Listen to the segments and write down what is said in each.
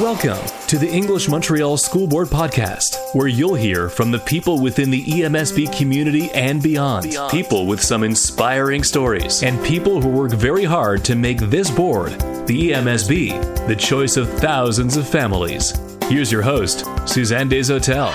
Welcome to the English Montreal School Board Podcast, where you'll hear from the people within the EMSB community and beyond. beyond. People with some inspiring stories, and people who work very hard to make this board, the EMSB, the choice of thousands of families. Here's your host, Suzanne Desautels.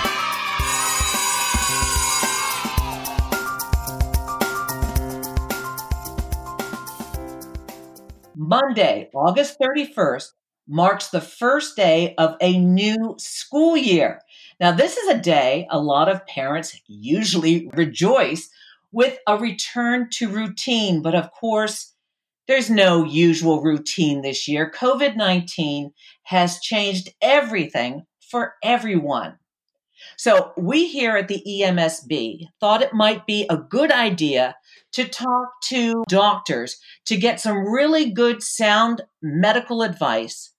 Monday, August 31st, marks the first day of a new school year. Now, this is a day a lot of parents usually rejoice with a return to routine, but of course, there's no usual routine this year. COVID 19 has changed everything for everyone. So, we here at the EMSB thought it might be a good idea to talk to doctors to get some really good, sound medical advice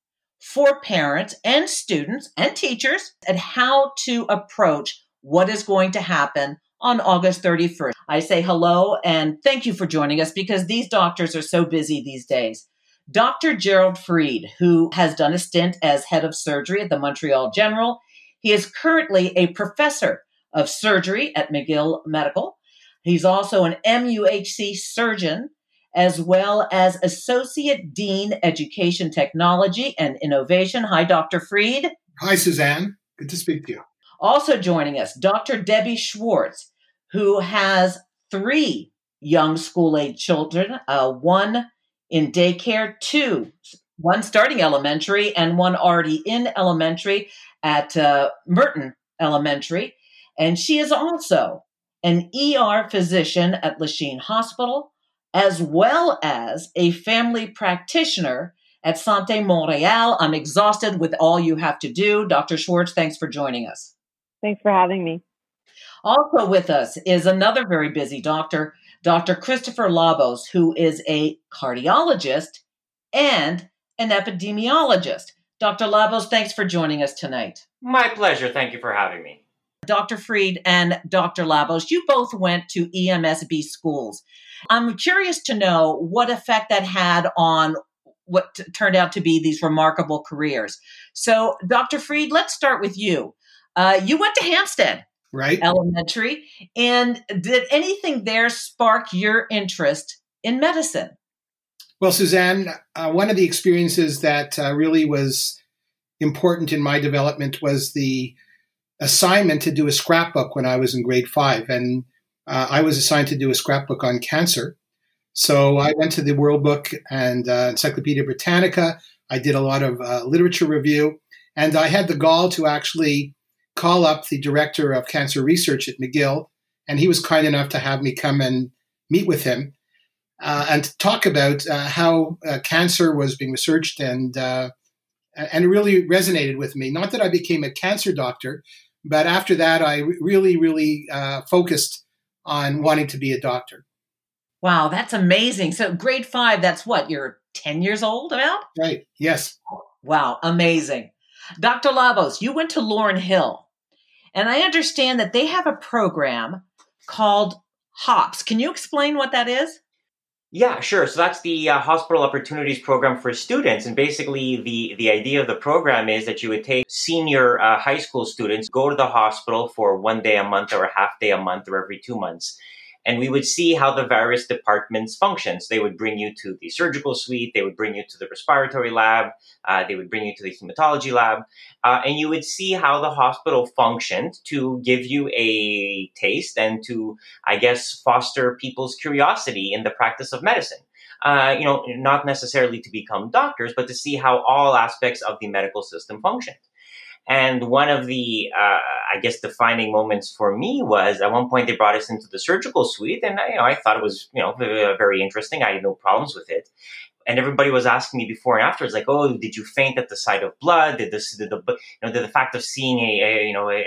for parents and students and teachers and how to approach what is going to happen on August 31st. I say hello and thank you for joining us because these doctors are so busy these days. Dr. Gerald Fried, who has done a stint as head of surgery at the Montreal General, he is currently a professor of surgery at McGill Medical. He's also an MUHC surgeon as well as Associate Dean Education Technology and Innovation. Hi, Dr. Fried. Hi, Suzanne. Good to speak to you. Also joining us, Dr. Debbie Schwartz, who has three young school age children, uh, one in daycare, two, one starting elementary, and one already in elementary at uh, Merton Elementary. And she is also an ER physician at Lachine Hospital, as well as a family practitioner at Santé Montréal. I'm exhausted with all you have to do. Dr. Schwartz, thanks for joining us. Thanks for having me. Also with us is another very busy doctor, Dr. Christopher Labos, who is a cardiologist and an epidemiologist. Dr. Labos, thanks for joining us tonight. My pleasure. Thank you for having me. Dr. Fried and Dr. Labos, you both went to EMSB schools. I'm curious to know what effect that had on what t- turned out to be these remarkable careers. So, Dr. Fried, let's start with you. Uh, you went to Hampstead right. Elementary, and did anything there spark your interest in medicine? Well, Suzanne, uh, one of the experiences that uh, really was important in my development was the assignment to do a scrapbook when I was in grade five. And uh, I was assigned to do a scrapbook on cancer. So I went to the World Book and uh, Encyclopedia Britannica. I did a lot of uh, literature review, and I had the gall to actually call up the director of cancer research at McGill, and he was kind enough to have me come and meet with him uh, and talk about uh, how uh, cancer was being researched, and and it really resonated with me. Not that I became a cancer doctor, but after that, I really, really focused on wanting to be a doctor. Wow, that's amazing. So, grade five, that's what, you're 10 years old about? Right, yes. Wow, amazing. Dr. Labos, you went to LaurenHill, and I understand that they have a program called HOPS. Can you explain what that is? Yeah, sure. So that's the uh, Hospital Opportunities Program for students, and basically the the idea of the program is that you would take senior uh, high school students, go to the hospital for one day a month or a half day a month or every two months, and we would see how the various departments functions. They would bring you to the surgical suite, they would bring you to the respiratory lab, uh, they would bring you to the hematology lab, uh, and you would see how the hospital functioned to give you a taste and to, I guess, foster people's curiosity in the practice of medicine. Uh, you know, not necessarily to become doctors, but to see how all aspects of the medical system functioned. And one of the, uh, I guess, defining moments for me was at one point they brought us into the surgical suite, and you know, I thought it was, you know, very interesting. I had no problems with it. And everybody was asking me before and afterwards, like, "Oh, did you faint at the sight of blood? Did this, did the, you know, did the fact of seeing a, a you know, a,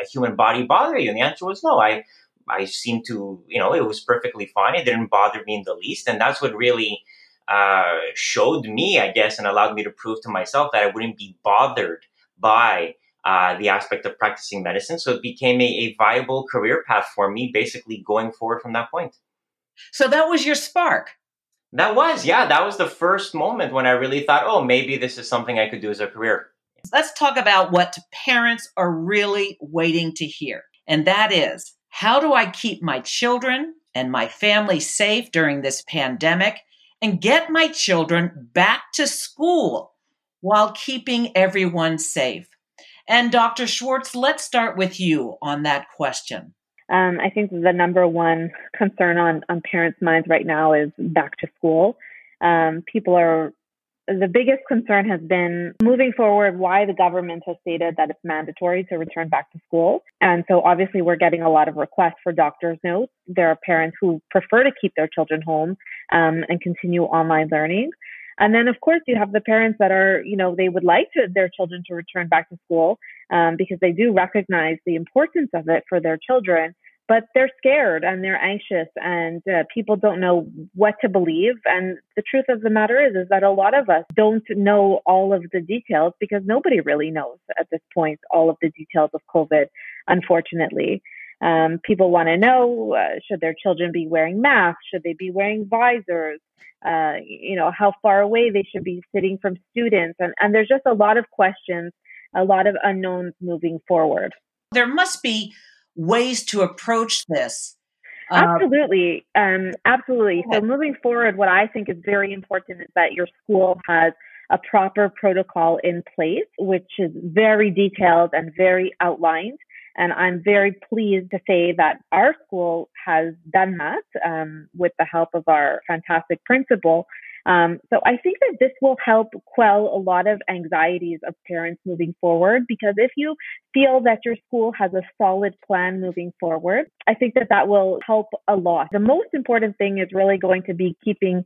a human body bother you?" And the answer was no. I, I seemed to, you know, it was perfectly fine. It didn't bother me in the least, and that's what really uh, showed me, I guess, and allowed me to prove to myself that I wouldn't be bothered by uh, the aspect of practicing medicine. So it became a, a, viable career path for me, basically going forward from that point. So that was your spark. That was, yeah, that was the first moment when I really thought, oh, maybe this is something I could do as a career. let's talk about what parents are really waiting to hear. And that is how do I keep my children and my family safe during this pandemic and get my children back to school while keeping everyone safe? And Dr. Schwartz, let's start with you on that question. Um, I think the number one concern on, on parents' minds right now is back to school. Um, people are the biggest concern has been moving forward why the government has stated that it's mandatory to return back to school. And so obviously we're getting a lot of requests for doctor's notes. There are parents who prefer to keep their children home um, and continue online learning. And then, of course, you have the parents that are, you know, they would like to, their children to return back to school um, because they do recognize the importance of it for their children but they're scared and they're anxious and uh, people don't know what to believe. And the truth of the matter is is that a lot of us don't know all of the details because nobody really knows at this point all of the details of covid unfortunately um, people want to know uh, should their children be wearing masks should they be wearing visors uh, you know how far away they should be sitting from students and, and there's just a lot of questions a lot of unknowns moving forward there must be ways to approach this. Uh, absolutely. Um, absolutely. So, moving forward, what I think is very important is that your school has a proper protocol in place, which is very detailed and very outlined. And I'm very pleased to say that our school has done that um, with the help of our fantastic principal. Um, so I think that this will help quell a lot of anxieties of parents moving forward because if you feel that your school has a solid plan moving forward, I think that that will help a lot. The most important thing is really going to be keeping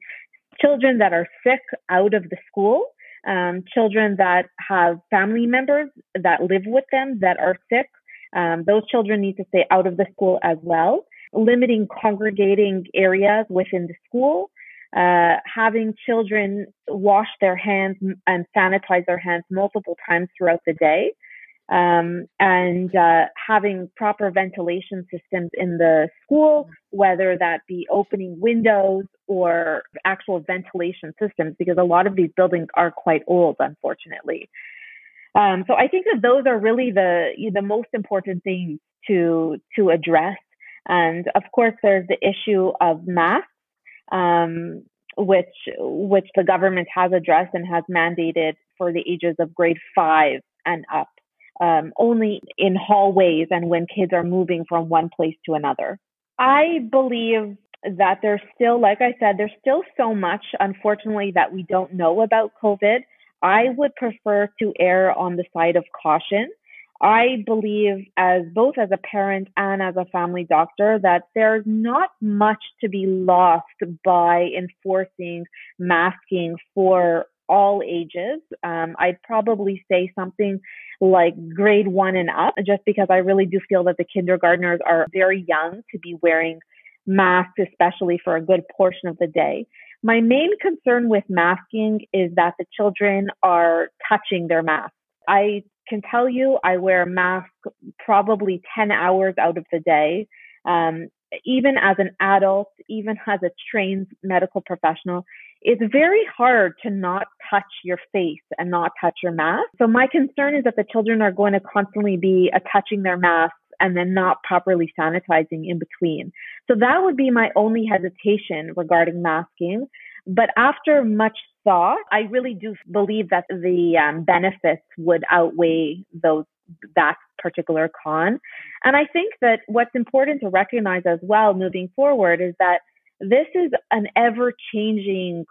children that are sick out of the school. Um, children that have family members that live with them that are sick, um, those children need to stay out of the school as well. Limiting congregating areas within the school, uh, having children wash their hands and sanitize their hands multiple times throughout the day, um, and uh, having proper ventilation systems in the school, whether that be opening windows or actual ventilation systems, because a lot of these buildings are quite old, unfortunately. Um, so I think that those are really the the most important things to to address. And of course, there's the issue of masks um, which which the government has addressed and has mandated for the ages of grade five and up, um, only in hallways and when kids are moving from one place to another. I believe that there's still, like I said, there's still so much, unfortunately, that we don't know about COVID. I would prefer to err on the side of caution I believe, as both as a parent and as a family doctor, that there's not much to be lost by enforcing masking for all ages. Um, I'd probably say something like grade one and up, just because I really do feel that the kindergartners are very young to be wearing masks, especially for a good portion of the day. My main concern with masking is that the children are touching their masks. I can tell you I wear a mask probably 10 hours out of the day. Um, even as an adult, even as a trained medical professional, it's very hard to not touch your face and not touch your mask. So my concern is that the children are going to constantly be uh, touching their masks and then not properly sanitizing in between. So that would be my only hesitation regarding masking. But after much thought, I really do believe that the um, benefits would outweigh those that particular con. And I think that what's important to recognize as well moving forward is that this is an ever changing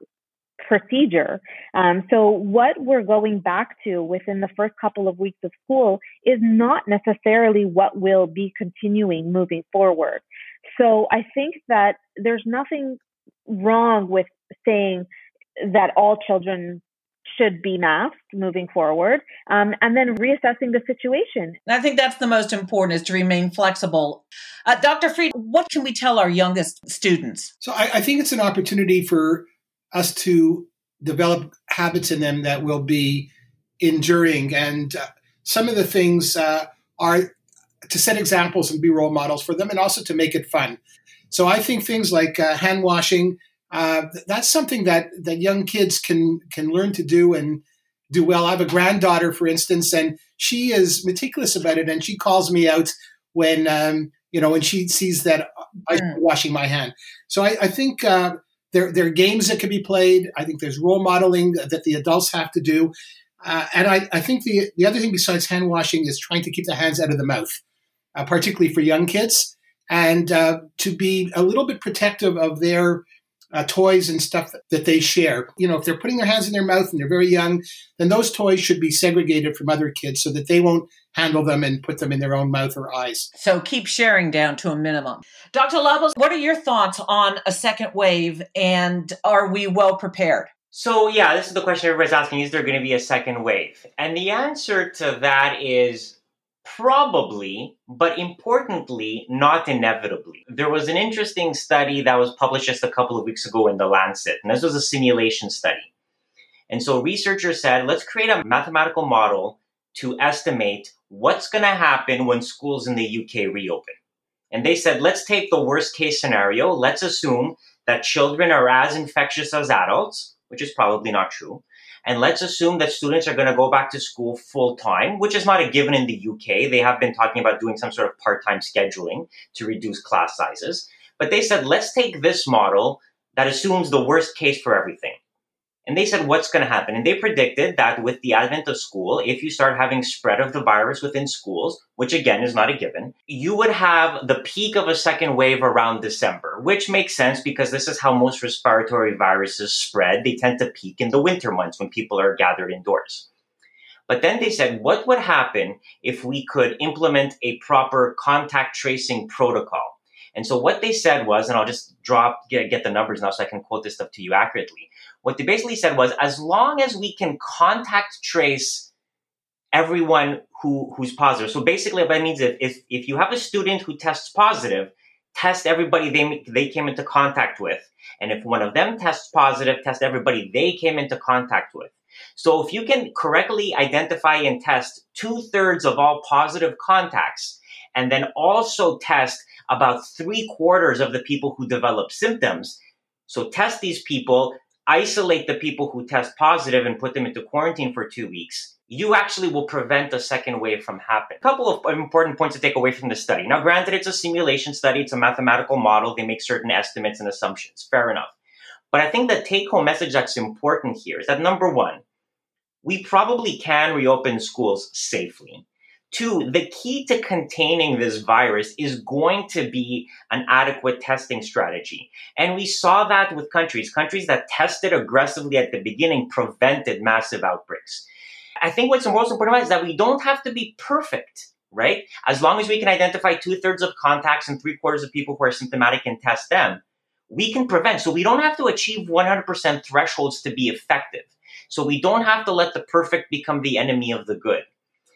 procedure. Um, so what we're going back to within the first couple of weeks of school is not necessarily what will be continuing moving forward. So I think that there's nothing wrong with saying that all children should be masked moving forward um, and then reassessing the situation i think that's the most important is to remain flexible uh, dr Fried what can we tell our youngest students so I, I, think it's an opportunity for us to develop habits in them that will be enduring and uh, some of the things uh, are to set examples and be role models for them and also to make it fun so i think things like uh, hand washing uh, that's something that that young kids can can learn to do and do well. I have a granddaughter, for instance, and she is meticulous about it, and she calls me out when um, you know when she sees that I'm mm. washing my hand. So I, I think uh, there there are games that can be played. I think there's role modeling that the adults have to do, uh, and I, I think the the other thing besides hand washing is trying to keep the hands out of the mouth, uh, particularly for young kids, and uh, to be a little bit protective of their uh, toys and stuff that they share. You know, if they're putting their hands in their mouth and they're very young, then those toys should be segregated from other kids so that they won't handle them and put them in their own mouth or eyes. So keep sharing down to a minimum. Dr. Labos, what are your thoughts on a second wave and are we well prepared? So, yeah, this is the question everybody's asking is there going to be a second wave? And the answer to that is Probably, but importantly, not inevitably. There was an interesting study that was published just a couple of weeks ago in The Lancet, and this was a simulation study. And so researchers said, let's create a mathematical model to estimate what's going to happen when schools in the UK reopen. And they said, let's take the worst case scenario. Let's assume that children are as infectious as adults, which is probably not true. And let's assume that students are going to go back to school full time, which is not a given in the UK. They have been talking about doing some sort of part time scheduling to reduce class sizes. But they said, let's take this model that assumes the worst case for everything. And they said, what's going to happen? And they predicted that with the advent of school, if you start having spread of the virus within schools, which again is not a given, you would have the peak of a second wave around December, which makes sense because this is how most respiratory viruses spread. They tend to peak in the winter months when people are gathered indoors. But then they said, what would happen if we could implement a proper contact tracing protocol? And so what they said was, and I'll just drop, get, get the numbers now so I can quote this stuff to you accurately. What they basically said was, as long as we can contact trace everyone who, who's positive. So basically what that means is if, if you have a student who tests positive, test everybody they, they came into contact with. And if one of them tests positive, test everybody they came into contact with. So if you can correctly identify and test two thirds of all positive contacts, and then also test about three quarters of the people who develop symptoms. So test these people, isolate the people who test positive and put them into quarantine for two weeks. You actually will prevent a second wave from happening. A couple of important points to take away from the study. Now, granted, it's a simulation study, it's a mathematical model, they make certain estimates and assumptions. Fair enough. But I think the take home message that's important here is that number one, we probably can reopen schools safely. Two, the key to containing this virus is going to be an adequate testing strategy. And we saw that with countries. Countries that tested aggressively at the beginning prevented massive outbreaks. I think what's most important is that we don't have to be perfect, right? As long as we can identify two thirds of contacts and three quarters of people who are symptomatic and test them, we can prevent. So we don't have to achieve 100% thresholds to be effective. So we don't have to let the perfect become the enemy of the good.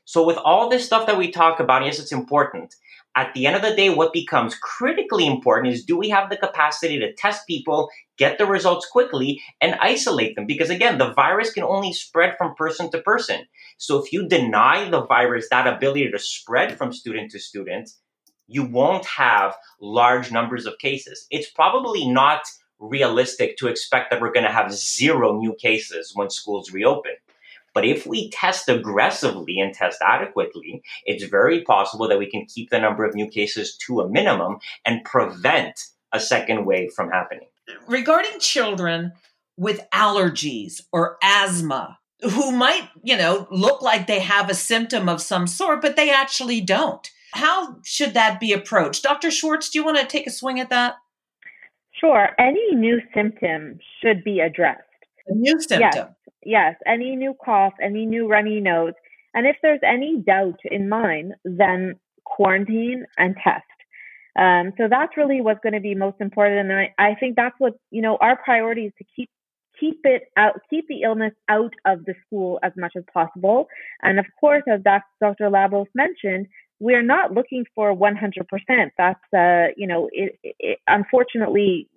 So with all this stuff that we talk about, yes, it's important. At the end of the day, what becomes critically important is do we have the capacity to test people, get the results quickly, and isolate them? Because again, the virus can only spread from person to person. So if you deny the virus that ability to spread from student to student, you won't have large numbers of cases. It's probably not realistic to expect that we're going to have zero new cases when schools reopen. But if we test aggressively and test adequately, it's very possible that we can keep the number of new cases to a minimum and prevent a second wave from happening. Regarding children with allergies or asthma, who might, you know, look like they have a symptom of some sort, but they actually don't. How should that be approached? Dr. Schwartz, do you want to take a swing at that? Sure. Any new symptom should be addressed. A new symptom. Yes yes, any new cough, any new runny nose. And if there's any doubt in mind, then quarantine and test. Um, so that's really what's going to be most important. And I, I think that's what, you know, our priority is to keep keep it out, keep the illness out of the school as much as possible. And of course, as Dr. Labos mentioned, we're not looking for 100%. That's, uh, you know, it, it, unfortunately,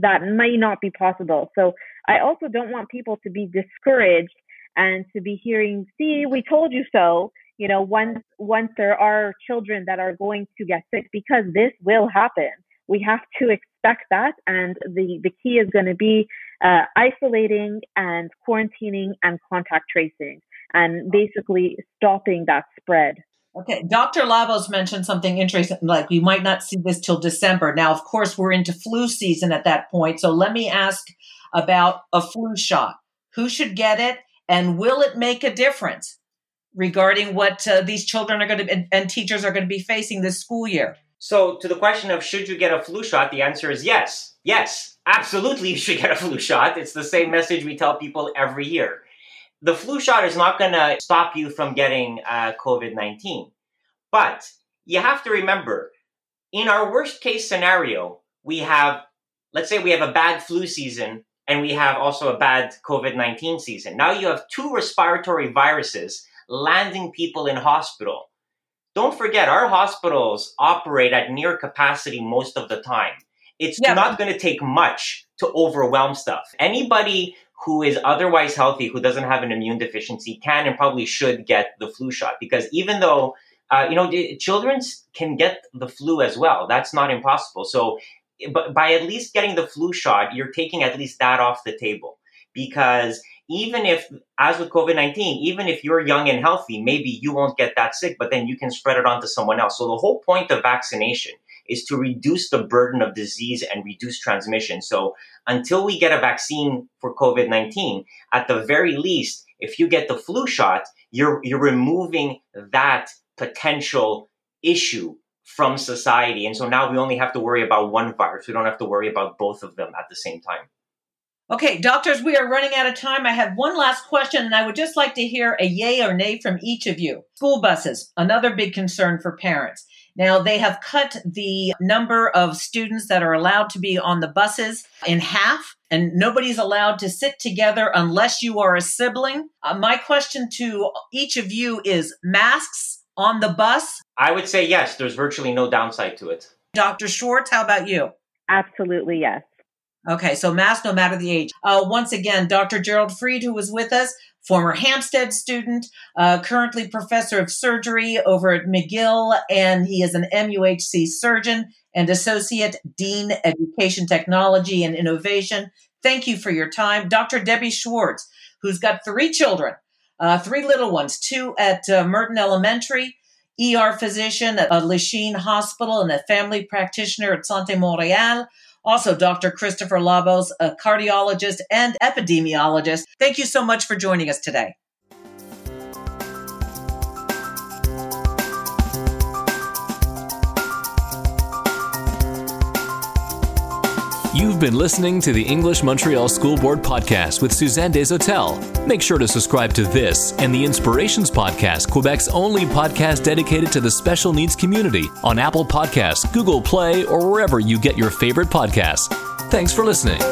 that may not be possible. So I also don't want people to be discouraged and to be hearing, see, we told you so, you know, once, once there are children that are going to get sick, because this will happen. We have to expect that. And the, the key is going to be uh, isolating and quarantining and contact tracing and basically stopping that spread. Okay, Dr. Labos mentioned something interesting, like we might not see this till December. Now, of course, we're into flu season at that point. So let me ask about a flu shot. Who should get it, and will it make a difference regarding what uh, these children are going to and, and teachers are going to be facing this school year? So, to the question of should you get a flu shot, the answer is yes. Yes, absolutely, you should get a flu shot. It's the same message we tell people every year the flu shot is not going to stop you from getting uh, COVID 19. But you have to remember, in our worst case scenario, we have, let's say we have a bad flu season and we have also a bad COVID 19 season. Now you have two respiratory viruses landing people in hospital. Don't forget, our hospitals operate at near capacity most of the time. It's yeah, not going to take much to overwhelm stuff. Anybody who is otherwise healthy, who doesn't have an immune deficiency, can and probably should get the flu shot because even though uh, you know children can get the flu as well, that's not impossible. So, but by at least getting the flu shot, you're taking at least that off the table because even if, as with COVID 19, even if you're young and healthy, maybe you won't get that sick, but then you can spread it on to someone else. So the whole point of vaccination is to reduce the burden of disease and reduce transmission. So until we get a vaccine for COVID 19, at the very least, if you get the flu shot, you're, you're removing that potential issue from society. And so now we only have to worry about one virus. We don't have to worry about both of them at the same time. Okay, doctors, we are running out of time. I have one last question, and I would just like to hear a yay or nay from each of you. School buses, another big concern for parents. Now, they have cut the number of students that are allowed to be on the buses in half, and nobody's allowed to sit together unless you are a sibling. Uh, my question to each of you is masks on the bus? I would say yes. There's virtually no downside to it. Dr. Schwartz, how about you? Absolutely yes. Okay, so mask no matter the age. Uh, once again, Dr. Gerald Fried, who was with us, former Hampstead student, uh, currently professor of surgery over at McGill, and he is an MUHC surgeon and associate dean education technology and innovation. Thank you for your time. Dr. Debbie Schwartz, who's got three children, uh, three little ones, two at uh, Merton Elementary, ER physician at Lachine Hospital, and a family practitioner at Santé Montréal. Also, Dr. Christopher Labos, a cardiologist and epidemiologist. Thank you so much for joining us today. You've been listening to the English Montreal School Board podcast with Suzanne Desautels. Make sure to subscribe to this and the Inspirations podcast, Quebec's only podcast dedicated to the special needs community on Apple Podcasts, Google Play, or wherever you get your favorite podcasts. Thanks for listening.